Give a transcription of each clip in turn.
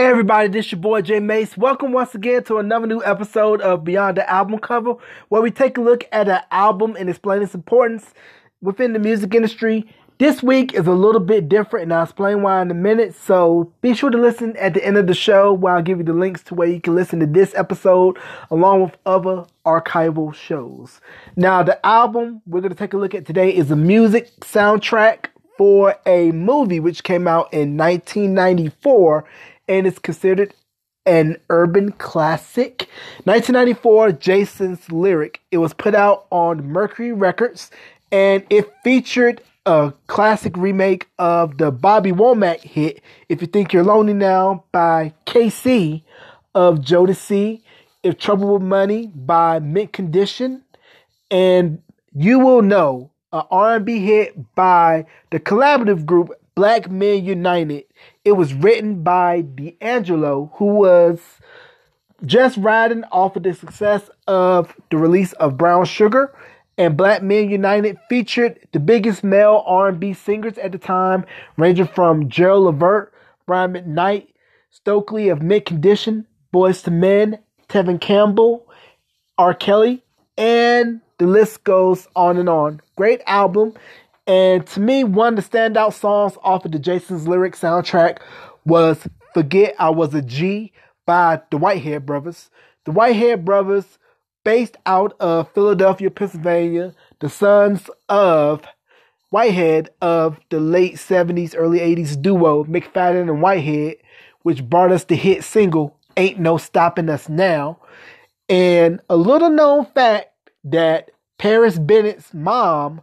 Hey everybody, this is your boy Jay Mace. Welcome once again to another new episode of Beyond the Album Cover, where we take a look at an album and explain its importance within the music industry. This week is a little bit different, and I'll explain why in a minute. So be sure to listen at the end of the show, where I'll give you the links to where you can listen to this episode along with other archival shows. Now, the album we're going to take a look at today is a music soundtrack for a movie which came out in 1994 and is considered an urban classic. 1994, Jason's Lyric. It was put out on Mercury Records and it featured a classic remake of the Bobby Womack hit If You Think You're Lonely Now by K-Ci of Jodeci, If Trouble with Money by Mint Condition, and You Will Know, an R&B hit by the collaborative group Black Men United. It was written by D'Angelo, who was just riding off of the success of the release of Brown Sugar and Black Men United featured the biggest male R&B singers at the time, ranging from Gerald Levert, Brian McKnight, Stokely of Mint Condition, Boyz II Men, Tevin Campbell, R. Kelly, and the list goes on and on. Great album. And to me, one of the standout songs off of the Jason's Lyric soundtrack was Forget I Was a G by the Whitehead Brothers. The Whitehead Brothers, based out of Philadelphia, Pennsylvania, the sons of Whitehead of the late 70s, early 80s duo McFadden and Whitehead, which brought us the hit single Ain't No Stopping Us Now. And a little known fact that Paris Bennett's mom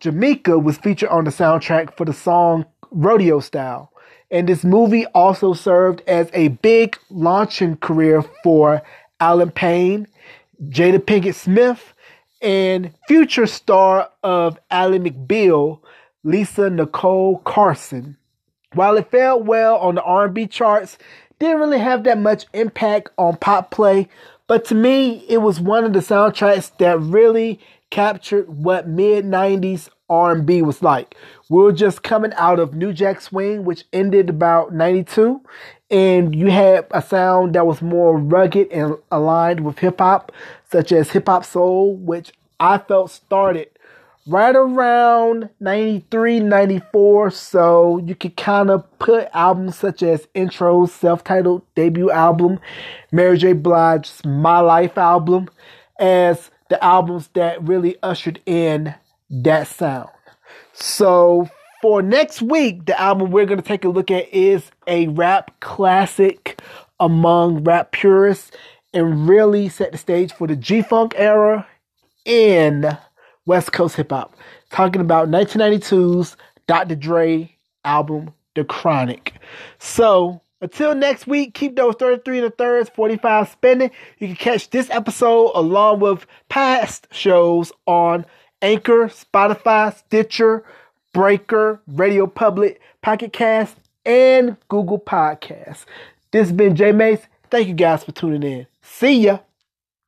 Jamecia was featured on the soundtrack for the song Rodeo Style. And this movie also served as a big launching career for Allen Payne, Jada Pinkett Smith, and future star of Ally McBeal, Lisa Nicole Carson. While it fared well on the R&B charts, didn't really have that much impact on pop play, but to me, it was one of the soundtracks that really captured what mid 90s R&B was like. We were just coming out of New Jack Swing, which ended about 92, and you had a sound that was more rugged and aligned with hip hop, such as hip hop soul, which I felt started right around 93, 94. So you could kind of put albums such as Intro's self-titled debut album, Mary J. Blige's My Life album, as the albums that really ushered in that sound. So for next week, the album we're going to take a look at is a rap classic among rap purists and really set the stage for the G Funk era in West Coast hip hop. Talking about 1992's Dr. Dre album, The Chronic. So until next week, keep those 33 and a thirds, 45 spending. You can catch this episode along with past shows on Anchor, Spotify, Stitcher, Breaker, Radio Public, Pocket Cast, and Google Podcasts. This has been Jay Mace. Thank you guys for tuning in. See ya.